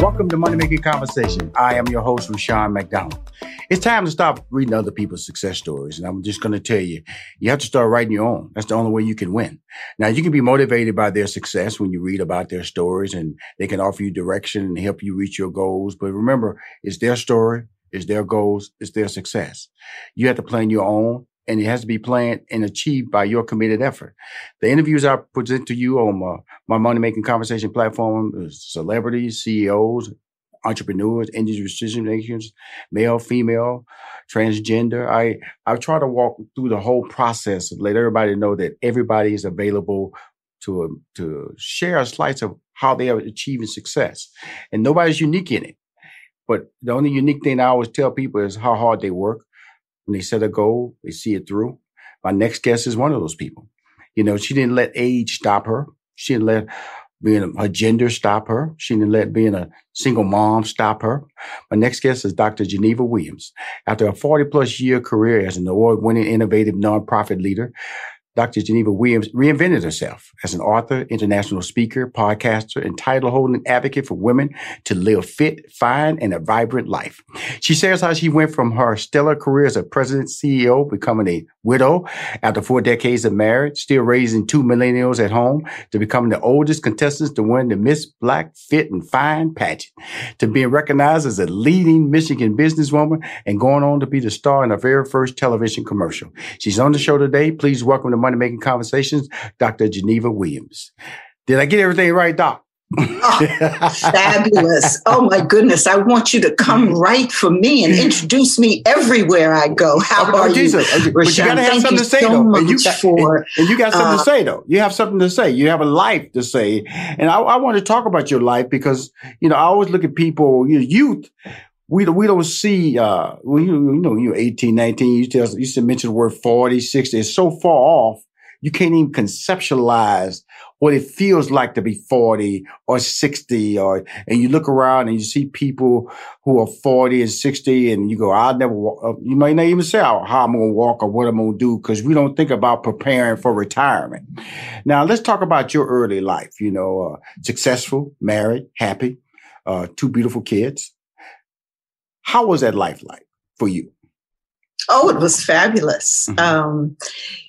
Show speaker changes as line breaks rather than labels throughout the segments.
Welcome to Money Making Conversation. I am your host, Rushion McDonald. It's time to stop reading other people's success stories. And I'm just going to tell you, you have to start writing your own. That's the only way you can win. Now, you can be motivated by their success when you read about their stories and they can offer you direction and help you reach your goals. But remember, it's their story, it's their goals, it's their success. You have to plan your own and it has to be planned and achieved by your committed effort. The interviews I present to you on my, my money making conversation platform is celebrities, CEOs, entrepreneurs, industry decision makers, male, female, transgender. I I try to walk through the whole process let everybody know that everybody is available to to share a slice of how they are achieving success, and nobody's unique in it. But the only unique thing I always tell people is how hard they work. When they set a goal, they see it through. My next guest is one of those people. You know, she didn't let age stop her. She didn't let being a, gender stop her. She didn't let being a single mom stop her. My next guest is Dr. Geneva Williams. After a 40 plus year career as an award winning innovative nonprofit leader, Dr. Geneva Williams reinvented herself as an author, international speaker, podcaster, and title holding advocate for women to live fit, fine, and a vibrant life. She shares how she went from her stellar career as a president CEO, becoming a widow after four decades of marriage, still raising two millennials at home, to becoming the oldest contestants to win the Miss Black Fit and Fine pageant, to being recognized as a leading Michigan businesswoman and going on to be the star in her very first television commercial. She's on the show today. Please welcome to Money Making Conversations, Dr. Geneva Williams. Did I get everything right, Doc?
oh, fabulous. Oh my goodness. I want you to come right for me and introduce me everywhere I go. How
oh,
are
Jesus.
you?
But you gotta have
Thank
something to say
so
though. And you, got,
for,
and you got something
uh,
to say though. You have something to say. You have a life to say. And I, I want to talk about your life because, you know, I always look at people, you know, youth, we we don't see uh well, you, you know you're 18 19 you tell you used to mention the word 40 60 it's so far off you can't even conceptualize what it feels like to be 40 or 60 or and you look around and you see people who are 40 and 60 and you go i'll never walk uh, you might not even say how i'm gonna walk or what i'm gonna do because we don't think about preparing for retirement. Now let's talk about your early life you know uh, successful married happy uh, two beautiful kids how was that life like for you
Oh, it was fabulous.
Mhm.
Um,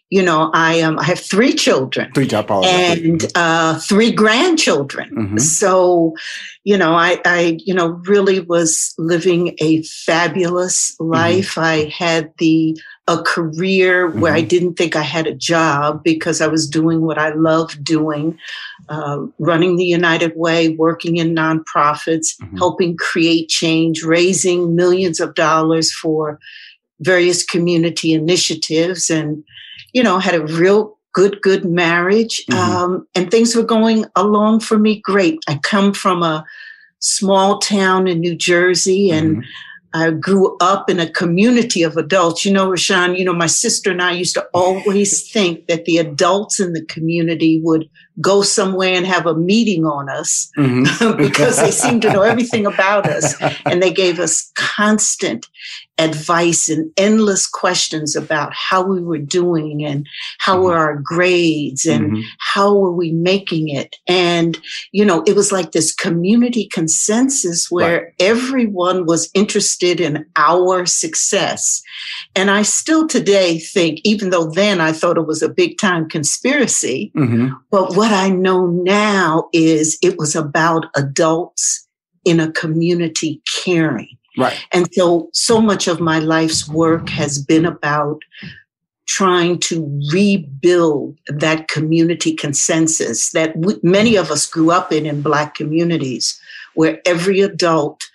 you know, I um, I have three children
three
and uh, three grandchildren.
Mhm.
So, you know, I, I, you know, really was living a fabulous
Mm-hmm.
life. I had the a career where I didn't think I had a job because I was doing what I loved doing, uh, running the United Way, working in nonprofits,
Mhm.
helping create change, raising millions of dollars for various community initiatives, and you know, had a real good, good marriage.
Mhm.
Um, and things were going along for me great. I come from a small town in New Jersey and
Mhm.
I grew up in a community of adults. You know, Rushion, you know, my sister and I used to always think that the adults in the community would go somewhere and have a meeting on us
Mhm.
because they seemed to know everything about us. And they gave us constant advice and endless questions about how we were doing and how were our grades and
Mhm.
how were we making it. And, you know, it was like this community consensus where everyone was interested in our success. And I still today think, even though then I thought it was a big time conspiracy,
Mhm.
but what I know now is it was about adults in a community caring.
Right.
And so, so much of my life's work has been about trying to rebuild that community consensus that we, many of us grew up in in Black communities, where every adult,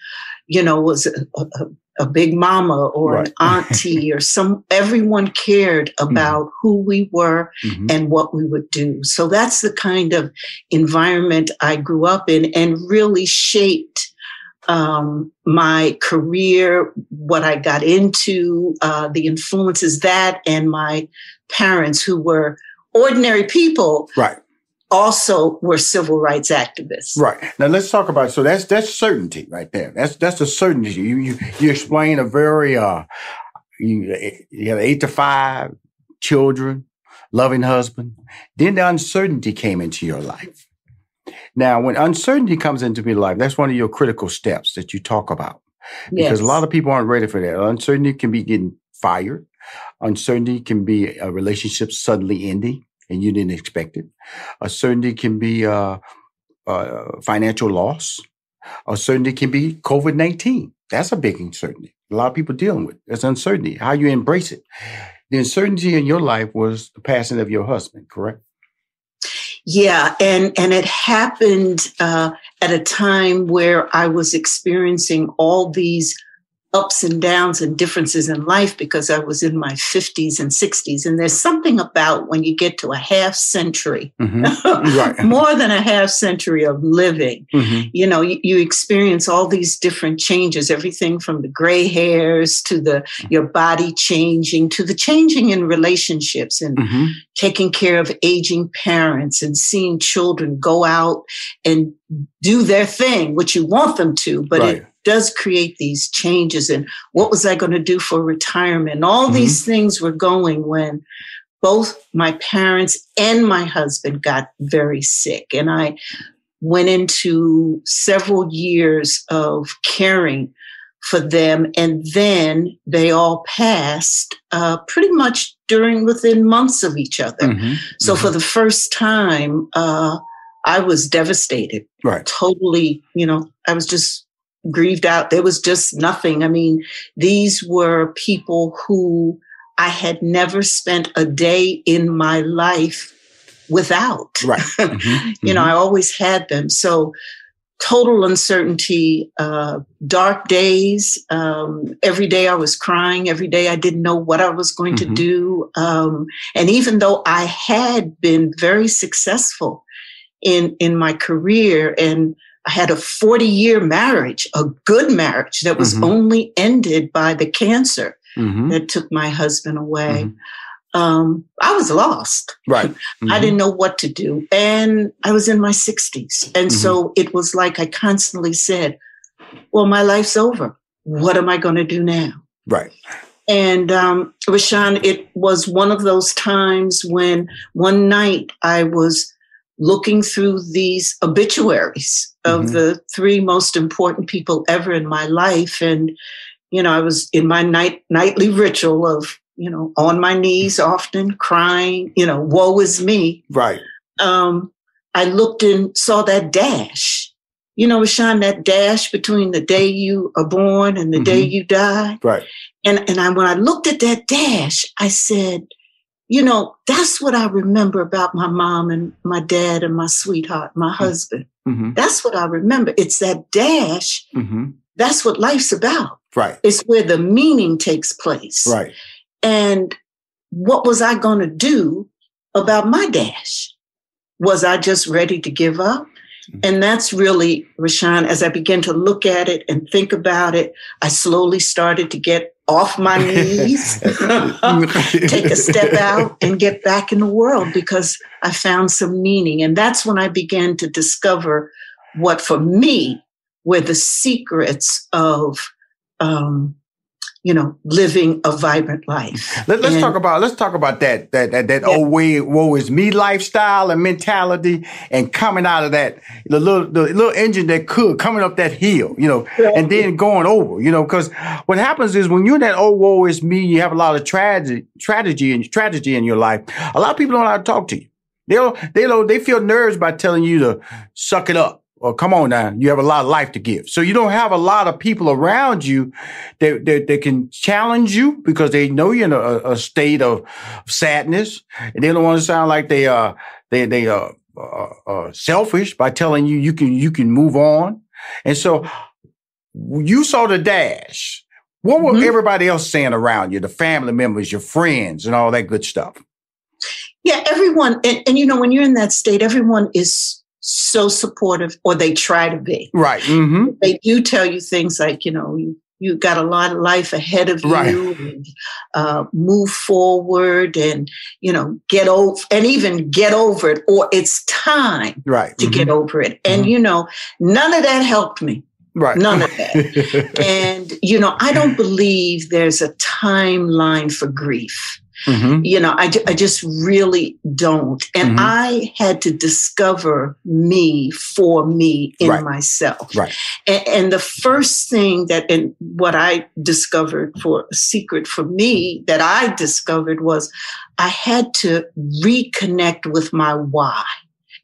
you know, was a, a, a big mama or an auntie or some, everyone cared about who we were
Mhm.
and what we would do. So that's the kind of environment I grew up in and really shaped um, my career, what I got into, uh, the influences that, and my parents, who were ordinary people,
Right.
Also were civil rights activists.
Right. Now let's talk about so that's that's certainty right there. That's that's the certainty. You you you explain a very uh you you have eight to five children, loving husband. Then the uncertainty came into your life. Now, when uncertainty comes into your life, that's one of your critical steps that you talk about. Because a lot of people aren't ready for that. Uncertainty can be getting fired. Uncertainty can be a relationship suddenly ending and you didn't expect it. A certainty can be uh, uh, financial loss. A certainty can be COVID 19. That's a big uncertainty. A lot of people dealing with. That's uncertainty. How you embrace it. The uncertainty in your life was the passing of your husband, correct?
Yeah, and and it happened uh, at a time where I was experiencing all these ups and downs and differences in life because I was in my 50s and 60s. And there's something about when you get to a half century,
Mm-hmm. Right.
more than a half century of living,
Mm-hmm.
you know, you, you experience all these different changes, everything from the gray hairs to the your body changing to the changing in relationships and
Mm-hmm.
taking care of aging parents and seeing children go out and do their thing, which you want them to, but
Right.
it does create these changes. And what was I going to do for retirement? All
Mhm.
these things were going when both my parents and my husband got very sick. And I went into several years of caring for them. And then they all passed uh, pretty much during within months of each other.
Mm-hmm.
So for the first time, uh, I was devastated,
Right.
totally, you know, I was just grieved out. There was just nothing. I mean, these were people who I had never spent a day in my life without.
Right. Mm-hmm.
you know, I always had them. So total uncertainty, uh, dark days. Um, every day I was crying. Every day I didn't know what I was going
Mhm.
to do. Um, and even though I had been very successful in in my career and I had a 40 year marriage, a good marriage that was
Mhm.
only ended by the cancer
Mm-hmm.
that took my husband away. Um, I was lost.
Right.
I didn't know what to do. And I was in my 60s. And so it was like I constantly said, Well, my life's over. What am I going to do now?
Right.
And um, Rushion, it was one of those times when one night I was looking through these obituaries of
Mhm.
the three most important people ever in my life. And, you know, I was in my night nightly ritual of, you know, on my knees often, crying, you know, woe is me.
Right.
Um, I looked and saw that dash. You know, Rushion, that dash between the day you are born and the day you die.
Right.
And and I when I looked at that dash, I said, you know, that's what I remember about my mom and my dad and my sweetheart, my husband.
Mm-hmm.
That's what I remember. It's that dash.
Mm-hmm.
That's what life's about.
Right.
It's where the meaning takes place.
Right.
And what was I going to do about my dash. Was I just ready to give up? Mm-hmm. And that's really, Rushion, as I began to look at it and think about it, I slowly started to get off my knees, take a step out and get back in the world because I found some meaning. And that's when I began to discover what for me were the secrets of um, you know, living a vibrant life.
Let, us talk about let's talk about that that that, that yeah. old way woe is me lifestyle and mentality, and coming out of that the little the little engine that could coming up that hill, you know, yeah. and then going over, you know, because what happens is when you're in that old woe is me, you have a lot of tragedy, tragedy and tragedy in your life. A lot of people don't know how to talk to you. They don't, they don't, they feel nerves by telling you to suck it up well, come on now, you have a lot of life to give. So you don't have a lot of people around you that, that, that can challenge you because they know you're in a, a, state of sadness and they don't want to sound like they, uh, they, they, uh, uh, uh, selfish by telling you you can, you can move on. And so you saw the dash. What were mm-hmm. everybody else saying around you, the family members, your friends, and all that good stuff?
Yeah, everyone. And, and you know, when you're in that state, everyone is so supportive, or they try to be.
Right. Mm-hmm.
They do tell you things like, you know, you, you got a lot of life ahead of right. you and uh, move forward and you know get over and even get over it or it's time
right.
to mm-hmm. get over it and mm-hmm. you know none of that helped me
Right.
None of that. and, you know, I don't believe there's a timeline for grief. Mm-hmm. You know, I, I just really don't. And mm-hmm. I had to discover me for me in
right.
myself.
Right.
And, and, the first thing that, and what I discovered for a secret for me that I discovered was I had to reconnect with my why.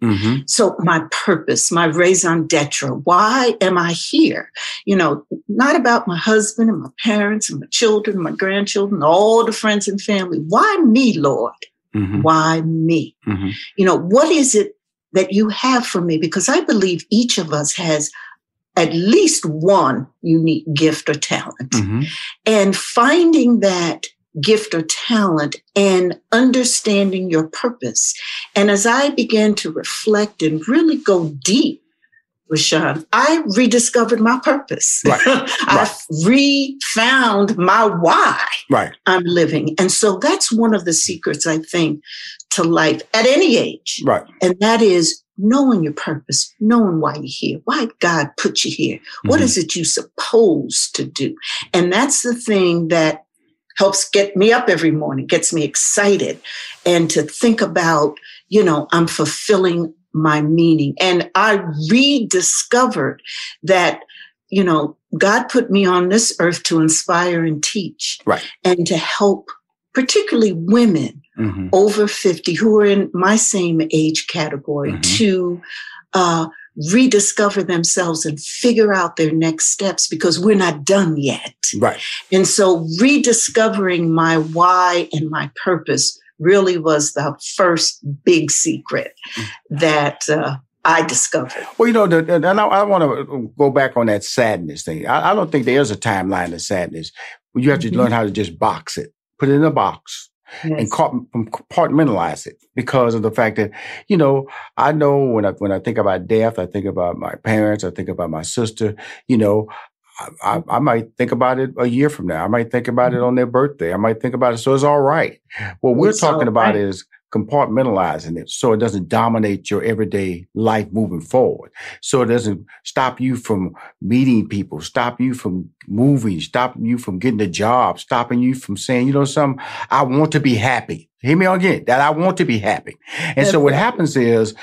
Mm-hmm. So my purpose, my raison d'etre, why am I here? You know, not about my husband and my parents and my children, and my grandchildren, all the friends and family. Why me, Lord? Mm-hmm. Why me? Mm-hmm. You know, what is it that you have for me? Because I believe each of us has at least one unique gift or talent. Mm-hmm. And finding that gift or talent and understanding your purpose. And as I began to reflect and really go deep, Rushion, I rediscovered my purpose.
Right.
I right. re-found my why
right.
I'm living. And so that's one of the secrets, I think, to life at any age.
Right.
And that is knowing your purpose, knowing why you're here, why God put you here. Mm-hmm. What is it you're supposed to do? And that's the thing that helps get me up every morning, gets me excited. And to think about, you know, I'm fulfilling my meaning. And I rediscovered that, you know, God put me on this earth to inspire and teach.
Right.
And to help particularly women mm-hmm. over 50 who are in my same age category mm-hmm. to uh, rediscover themselves and figure out their next steps because we're not done yet.
Right.
And so rediscovering my why and my purpose really was the first big secret that uh, I discovered.
Well, you know, the, and I, I want to go back on that sadness thing. I, I, don't think there's a timeline of sadness. You have to mm-hmm. learn how to just box it, put it in a box, yes. and compartmentalize it because of the fact that you know I know when I when I think about death, I think about my parents, I think about my sister. You know, I, I, might think about it a year from now. I might think about it mm-hmm. on their birthday. I might think about it. So it's all right. What we're it's talking about is compartmentalizing it so it doesn't dominate your everyday life moving forward. So it doesn't stop you from meeting people, stop you from moving, stop you from getting a job, stopping you from saying, you know, something, I want to be happy. Hear me again, that I want to be happy. And so what happens is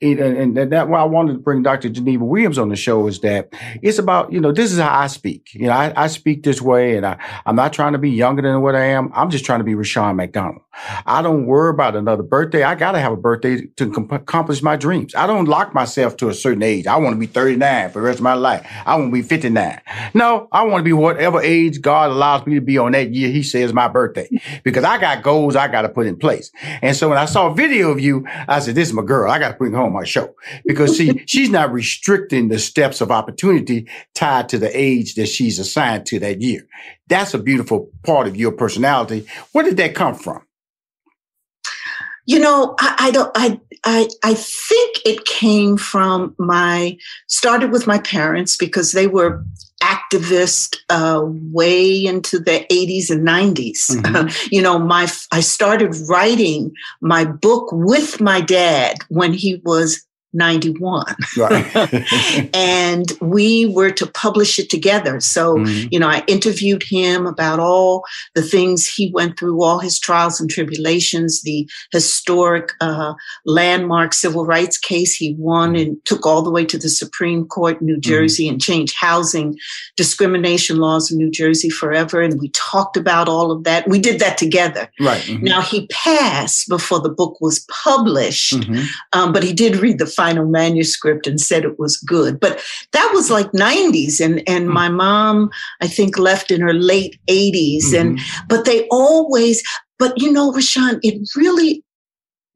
and, and that why I wanted to bring Dr. Geneva Williams on the show is that it's about, you know, this is how I speak. You know, I, I speak this way and I, I'm not trying to be younger than what I am. I'm just trying to be Rushion McDonald. I don't worry about another birthday. I got to have a birthday to com- accomplish my dreams. I don't lock myself to a certain age. I want to be 39 for the rest of my life. I want to be 59. No, I want to be whatever age God allows me to be on that year He says my birthday because I got goals I got to put in place. And so when I saw a video of you, I said, this is my girl. I got to bring home my show because see, she's not restricting the steps of opportunity tied to the age that she's assigned to that year. That's a beautiful part of your personality. Where did that come from?
You know, I, I don't. I I I think it came from my started with my parents because they were activist uh, way into the 80s and 90s. Mm-hmm. you know, my I started writing my book with my dad when he was 91. Right. and we were to publish it together. So, mm-hmm. you know, I interviewed him about all the things he went through, all his trials and tribulations, the historic uh, landmark civil rights case he won and took all the way to the Supreme Court in New mm-hmm. Jersey mm-hmm. and changed housing discrimination laws in New Jersey forever. And we talked about all of that. We did that together.
Right. Mm-hmm.
Now, he passed before the book was published, mm-hmm. um, but he did read the final manuscript and said it was good. But that was like 90s. And, and mm-hmm. my mom, I think, left in her late 80s. Mm-hmm. And, but they always, but you know, Rushion, it really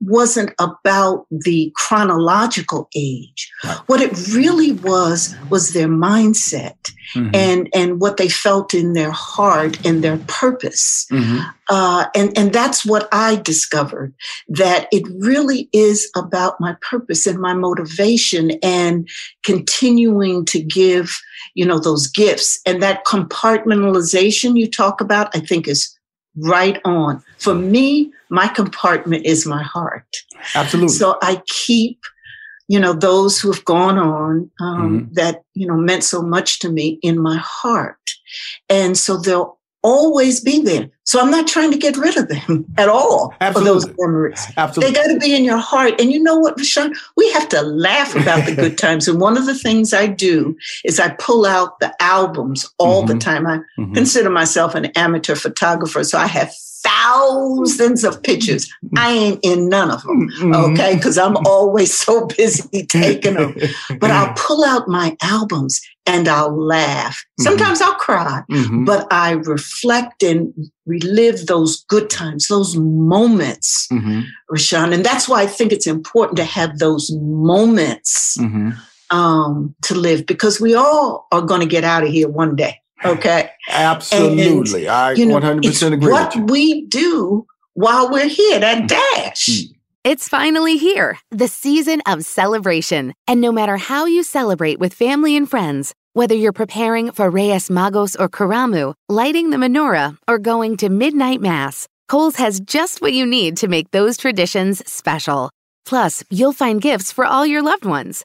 wasn't about the chronological age. Right. What it really was was their mindset mm-hmm. and and what they felt in their heart and their purpose. Mm-hmm. Uh, and and that's what I discovered that it really is about my purpose and my motivation and continuing to give you know those gifts and that compartmentalization you talk about. I think is right on for me my compartment is my heart.
Absolutely.
So I keep, you know, those who have gone on um, mm-hmm. that, you know, meant so much to me in my heart. And so they'll always be there. So I'm not trying to get rid of them at all
Absolutely.
for those memories.
Absolutely.
They got to be in your heart. And you know what, Rushion? We have to laugh about the good times. And one of the things I do is I pull out the albums all mm-hmm. the time. I mm-hmm. consider myself an amateur photographer. So I have thousands of pictures. I ain't in none of them, okay? Because I'm always so busy taking them. But I'll pull out my albums and I'll laugh. Mm-hmm. Sometimes mm-hmm. I'll cry, mm-hmm. but I reflect and relive those good times, those moments, mm-hmm. Rushion. And that's why I think it's important to have those moments mm-hmm. um, to live because we all are going to get out of here one day. Okay.
Absolutely. And, I you know, 100% agree
what we do while we're here, that dash. Hmm.
It's finally here, the season of celebration. And no matter how you celebrate with family and friends, whether you're preparing for Reyes Magos or Karamu, lighting the menorah, or going to midnight mass, Kohl's has just what you need to make those traditions special. Plus, you'll find gifts for all your loved ones.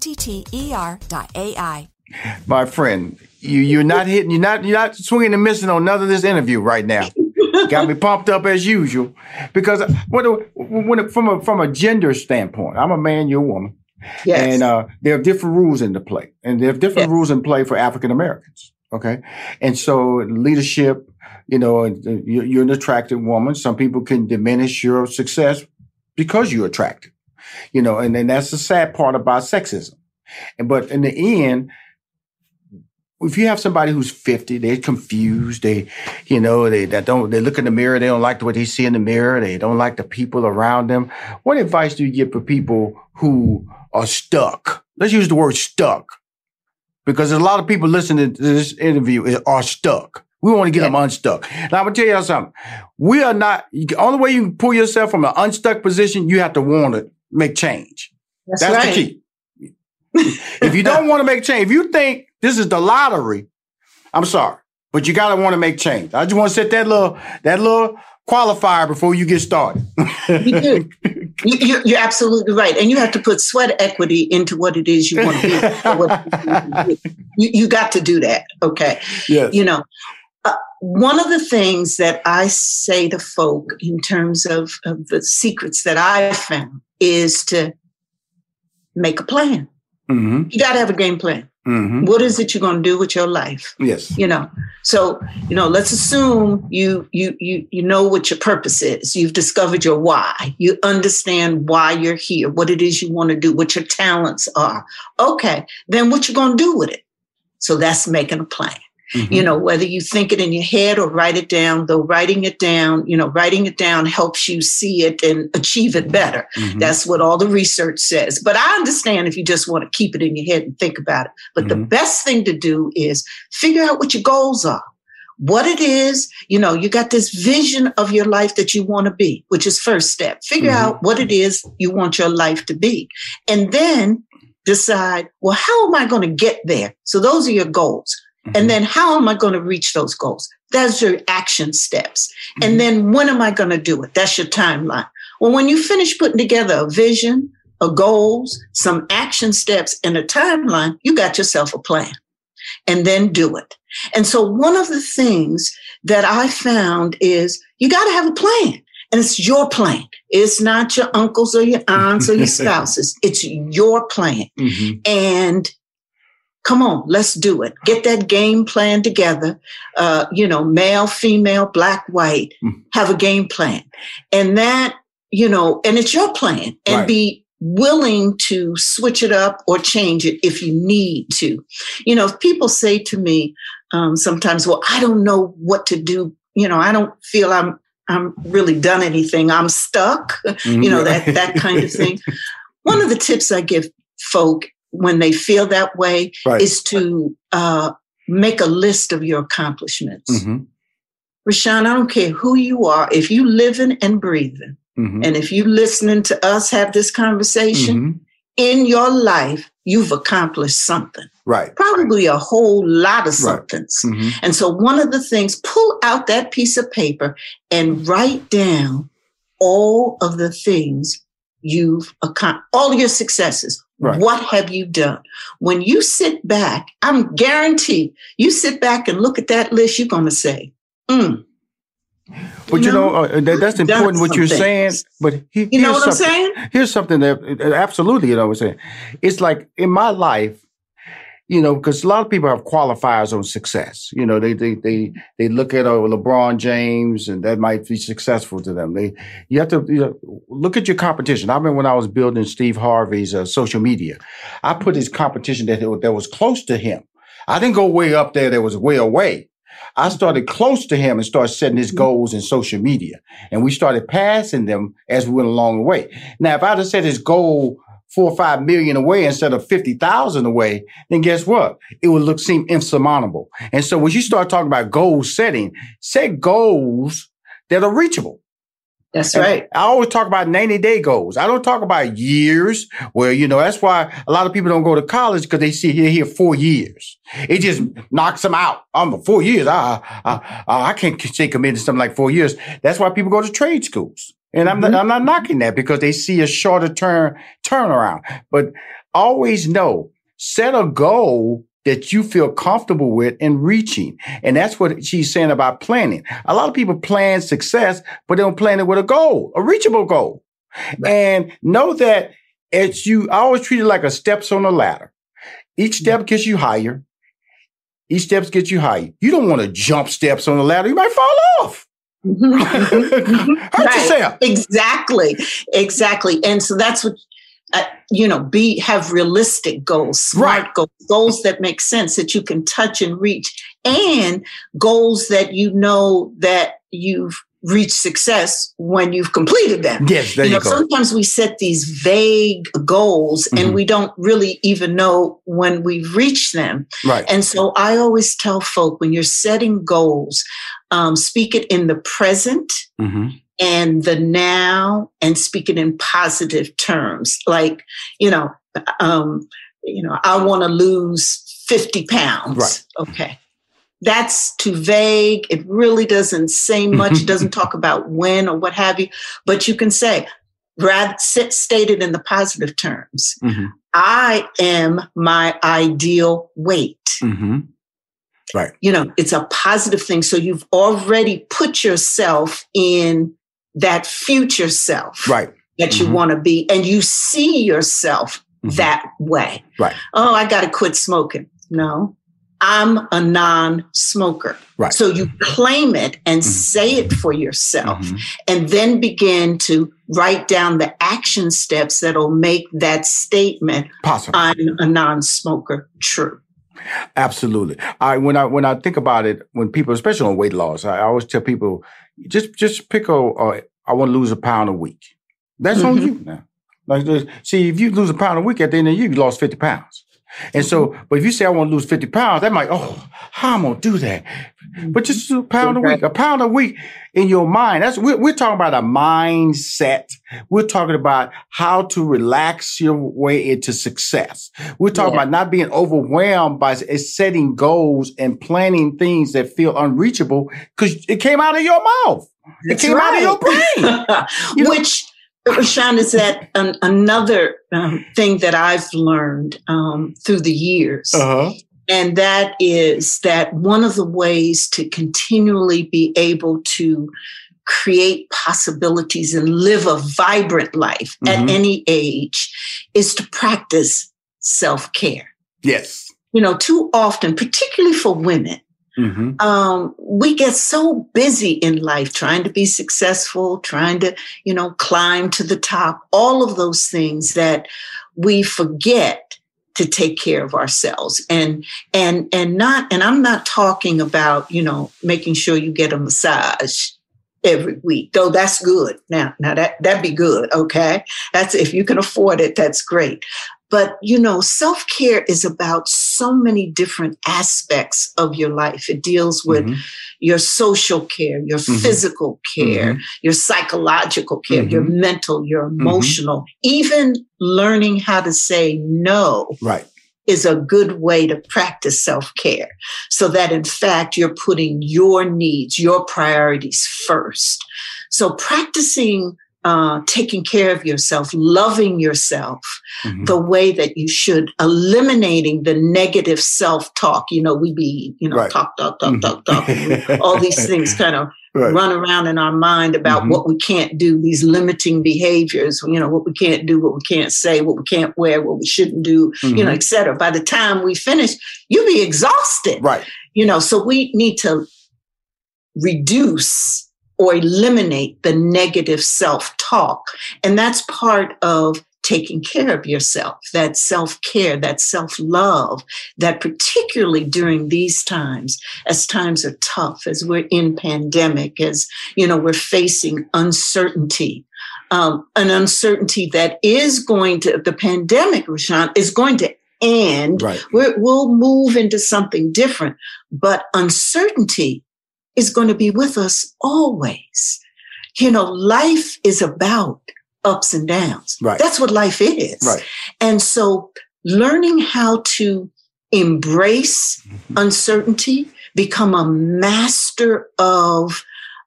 O-T-T-E-R dot A-I.
My friend, you, you're not hitting, you're not, you're not swinging and missing on none of this interview right now. Got me pumped up as usual. Because when, when, from a, from a gender standpoint, I'm a man, you're a woman. Yes. And uh, there are different rules in the play. And there are different yes. rules in play for African Americans. Okay. And so leadership, you know, you're an attractive woman. Some people can diminish your success because you're attractive you know, and then that's the sad part about sexism. And but in the end, if you have somebody who's 50, they're confused, they, you know, they, they don't, they look in the mirror, they don't like what they see in the mirror, they don't like the people around them. What advice do you give for people who are stuck? Let's use the word stuck. Because there's a lot of people listening to this interview are stuck. We want to get yeah. them unstuck. Now I'm gonna tell you something. We are not. The only way you can pull yourself from an unstuck position, you have to want to make change. That's, That's right. the key. if you don't want to make change, if you think this is the lottery, I'm sorry, but you gotta want to make change. I just want to set that little that little qualifier before you get started.
you do. You, you're absolutely right, and you have to put sweat equity into what it is you want to be. you, you got to do that. Okay.
Yes.
You know, uh, one of the things that I say to folk in terms of, of the secrets that I found is to make a plan. Mm-hmm. You got to have a game plan. Mm-hmm. What is it you're going to do with your life?
Yes.
You know. So, you know, let's assume you you you you know what your purpose is. You've discovered your why. You understand why you're here, what it is you want to do, what your talents are. Okay. Then what you're going to do with it? So that's making a plan. Mm-hmm. You know, whether you think it in your head or write it down, though writing it down, you know, writing it down helps you see it and achieve it better. Mm-hmm. That's what all the research says. But I understand if you just want to keep it in your head and think about it. But mm-hmm. the best thing to do is figure out what your goals are what it is, you know, you got this vision of your life that you want to be, which is first step. Figure mm-hmm. out what it is you want your life to be. And then decide, well, how am I going to get there? So those are your goals. Mm-hmm. And then how am I going to reach those goals? That's your action steps. Mm-hmm. And then when am I going to do it? That's your timeline. Well, when you finish putting together a vision, a goals, some action steps, and a timeline, you got yourself a plan. And then do it. And so one of the things that I found is you got to have a plan. And it's your plan. It's not your uncles or your aunts or your spouses. It's your plan. Mm-hmm. And come on, let's do it. Get that game plan together. Uh, you know, male, female, black, white, mm. have a game plan. And that, you know, and it's your plan and right. be willing to switch it up or change it if you need to. You know, if people say to me um, sometimes, well, I don't know what to do. You know, I don't feel I'm, I'm really done anything. I'm stuck, you know, that, that kind of thing. One of the tips I give folk when they feel that way right. is to uh, make a list of your accomplishments. mm Rushion, I don't care who you are, if you living and breathing, mm-hmm. and if you listening to us have this conversation mm-hmm. in your life, you've accomplished something.
Right.
Probably a whole lot of somethings. Right. Mm-hmm. And so one of the things, pull out that piece of paper and write down all of the things you've accomplished, all your successes, Right. What have you done? When you sit back, I'm guaranteed you sit back and look at that list, you're going to say, mm.
But you, you know, know uh, that, that's important what you're saying. But
he, you know what I'm saying?
Here's something that uh, absolutely, you know what I'm saying. It's like in my life, you know, because a lot of people have qualifiers on success. You know, they they they they look at uh, LeBron James, and that might be successful to them. They you have to you know, look at your competition. I remember when I was building Steve Harvey's uh, social media, I put his competition that that was close to him. I didn't go way up there; that was way away. I started close to him and started setting his goals in social media, and we started passing them as we went along the way. Now, if I'd have set his goal four or five million away instead of 50,000 away, then guess what? It would look seem insurmountable. And so when you start talking about goal setting, set goals that are reachable.
That's right.
I always talk about 90 day goals. I don't talk about years where, you know, that's why a lot of people don't go to college because they see here, here four years. It just knocks them out. I'm four years. I, I, I can't say commit to something like four years. That's why people go to trade schools. And I'm mm-hmm. not, I'm not knocking that because they see a shorter term turnaround, but always know, set a goal that you feel comfortable with and reaching. And that's what she's saying about planning. A lot of people plan success, but they don't plan it with a goal, a reachable goal. Right. And know that it's you, I always treat it like a steps on a ladder. Each step gets you higher. Each steps gets you higher. You don't want to jump steps on the ladder. You might fall off. Hurt right. yourself.
Exactly. Exactly. And so that's what uh, you know, be have realistic goals, smart
Right.
goals, goals that make sense that you can touch and reach, and goals that you know that you've reached success when you've completed them.
Yes, there you,
know,
go.
sometimes we set these vague goals
Mhm.
and we don't really even know when we've reached them.
right.
And so I always tell folk when you're setting goals, um, speak it in the present
hmm
and the now and speak it in positive terms. Like, you know, um, you know, I want to lose 50 pounds.
Right.
Okay. That's too vague. It really doesn't say much. it doesn't talk about when or what have you, but you can say, rather sit, state it in the positive terms.
hmm
I am my ideal weight
hmm Right.
you know it's a positive thing so you've already put yourself in that future self
Right.
that you
Mhm.
want to be and you see yourself
Mhm.
that way
Right.
oh i got to quit smoking no i'm a non-smoker
Right.
so you claim it and
Mhm.
say it for yourself
Mhm.
and then begin to write down the action steps that'll make that statement
Possible.
i'm a non-smoker true
Absolutely. I when I when I think about it, when people, especially on weight loss, I always tell people just just pick a. I want to lose a pound a week. That's on
Mhm.
you now. Like, see, if you lose a pound a week, at the end of the year, you lost fifty pounds. And so, but if you say I want to lose fifty pounds, that might, oh, how am I gonna do that? Mm-hmm. But just a pound a week, a pound a week in your mind. That's we're, we're talking about a mindset. We're talking about how to relax your way into success. We're talking
Yeah.
about not being overwhelmed by setting goals and planning things that feel unreachable because it came out of your mouth.
That's
it came out of your brain. You
Which, Rushion, is that an, another um, thing that I've learned um, through the years.
Uh-huh.
And that is that one of the ways to continually be able to create possibilities and live a vibrant life
Mhm.
at any age is to practice self care.
Yes.
You know, too often, particularly for women,
hmm
um, we get so busy in life trying to be successful, trying to, you know, climb to the top, all of those things that we forget to take care of ourselves and and and not and I'm not talking about, you know, making sure you get a massage every week. Though that's good. Now now that that'd be good, okay? That's if you can afford it, that's great. But you know, self care is about so many different aspects of your life. It deals with
Mhm.
your social care, your
Mhm.
physical care, your psychological care, your mental, your emotional, even learning how to say no
Right.
is a good way to practice self care so that in fact you're putting your needs, your priorities first. So practicing uh, taking care of yourself, loving yourself
Mhm.
the way that you should, eliminating the negative self talk. You know, we be, you know,
Right.
talk, talk, talk,
Mhm.
talk, talk. all these things kind of
Right.
run around in our mind about
Mhm.
what we can't do, these limiting behaviors, you know, what we can't do, what we can't say, what we can't wear, what we shouldn't do, you know,
Mhm.
et cetera. By the time we finish, you'll be exhausted.
Right.
You know, so we need to reduce or eliminate the negative self talk. And that's part of taking care of yourself, that self care, that self love, that particularly during these times, as times are tough, as we're in pandemic, as, you know, we're facing uncertainty. Um, an uncertainty that is going to, the pandemic, Rushion, is going to end.
Right.
We're, we'll move into something different, but uncertainty is going to be with us always. You know, life is about ups and downs.
Right.
That's what life is.
Right.
And so learning how to embrace
Mm-hmm.
uncertainty, become a master of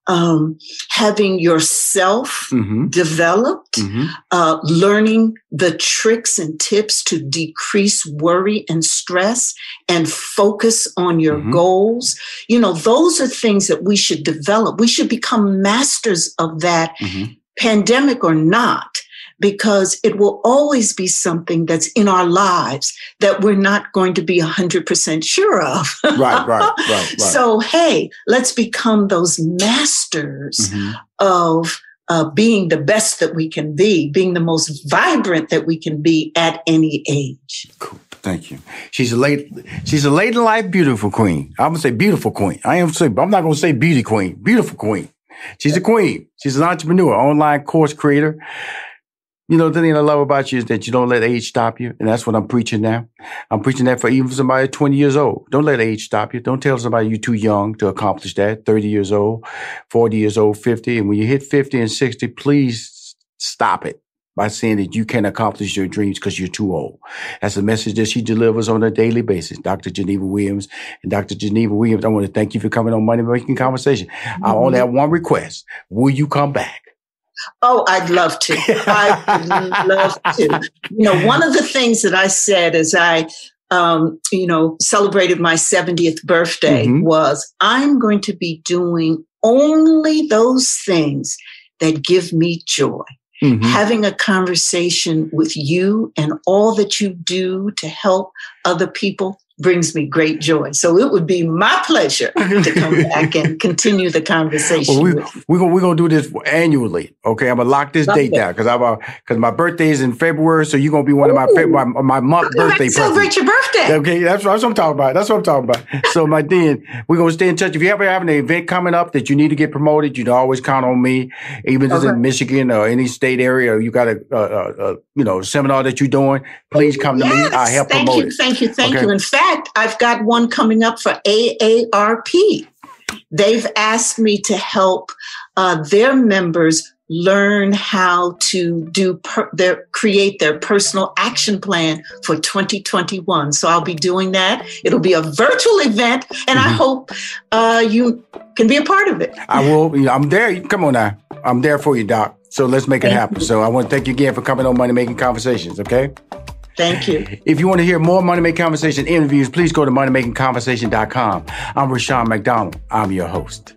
um, having yourself
hmm
developed,
hmm
uh, learning the tricks and tips to decrease worry and stress and focus on your
Mhm.
goals. You know, those are things that we should develop. We should become masters of that,
hmm
pandemic or not, because it will always be something that's in our lives that we're not going to be 100% sure of.
Right. Right. Right. Right.
So, hey, let's become those masters
Mhm.
of uh, being the best that we can be, being the most vibrant that we can be at any age.
Cool. Thank you. She's a late, she's a late in life beautiful queen. I'm gonna say beautiful queen. I am say, I'm not gonna say beauty queen. Beautiful queen. She's a queen. She's an entrepreneur, online course creator. You know, the thing I love about you is that you don't let age stop you. And that's what I'm preaching now. I'm preaching that for even somebody 20 years old. Don't let age stop you. Don't tell somebody you're too young to accomplish that. 30 years old, 40 years old, 50. And when you hit 50 and 60, please stop it by saying that you can't accomplish your dreams because you're too old. That's a message that she delivers on a daily basis. Dr. Geneva Williams and Dr. Geneva Williams, I want to thank you for coming on Money Making Conversation. Mm-hmm. I only have one request. Will you come back?
Oh, I'd love to. I'd love to. You know, one of the things that I said as I, um, you know, celebrated my 70th birthday mm-hmm. was I'm going to be doing only those things that give me joy. Mm-hmm. Having a conversation with you and all that you do to help other people brings me great joy. So it would be my pleasure to come back and continue the conversation.
Well, we, we're gonna we're gonna do this annually. Okay, I'm gonna lock this okay. date down because I'm because uh, my birthday is in February, so you're gonna be one of my my, my month birthday. Parties.
Celebrate your birthday.
Okay, that's, that's what I'm talking about. That's what I'm talking about. so my then we're gonna stay in touch. If you ever have an event coming up that you need to get promoted, you can always count on me. Even if it's in Michigan or any state area, you got a, a, a, a, you know seminar that you're doing, please come to yes. me. I help
thank
promote
you, it. Thank you, thank okay? you. In fact fact, I've got one coming up for AARP. They've asked me to help uh, their members learn how to do per- their create their personal action plan for 2021 so i'll be doing that. It'll be a virtual event and mm-hmm. i hope uh, you can be a part of it.
I will i'm there. Come on now. I'm there for you doc. So let's make it happen. so i want to thank you again for coming on money making conversations okay
Thank you.
If you want to hear more Money Making Conversation interviews, please go to moneymakingconversation.com. I'm Rushion McDonald. I'm your host.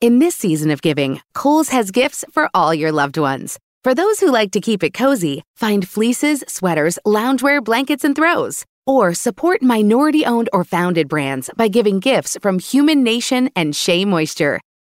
In this season of giving, Kohl's has gifts for all your loved ones. For those who like to keep it cozy, find fleeces, sweaters, loungewear, blankets, and throws. Or support minority owned or founded brands by giving gifts from Human Nation and Shea Moisture.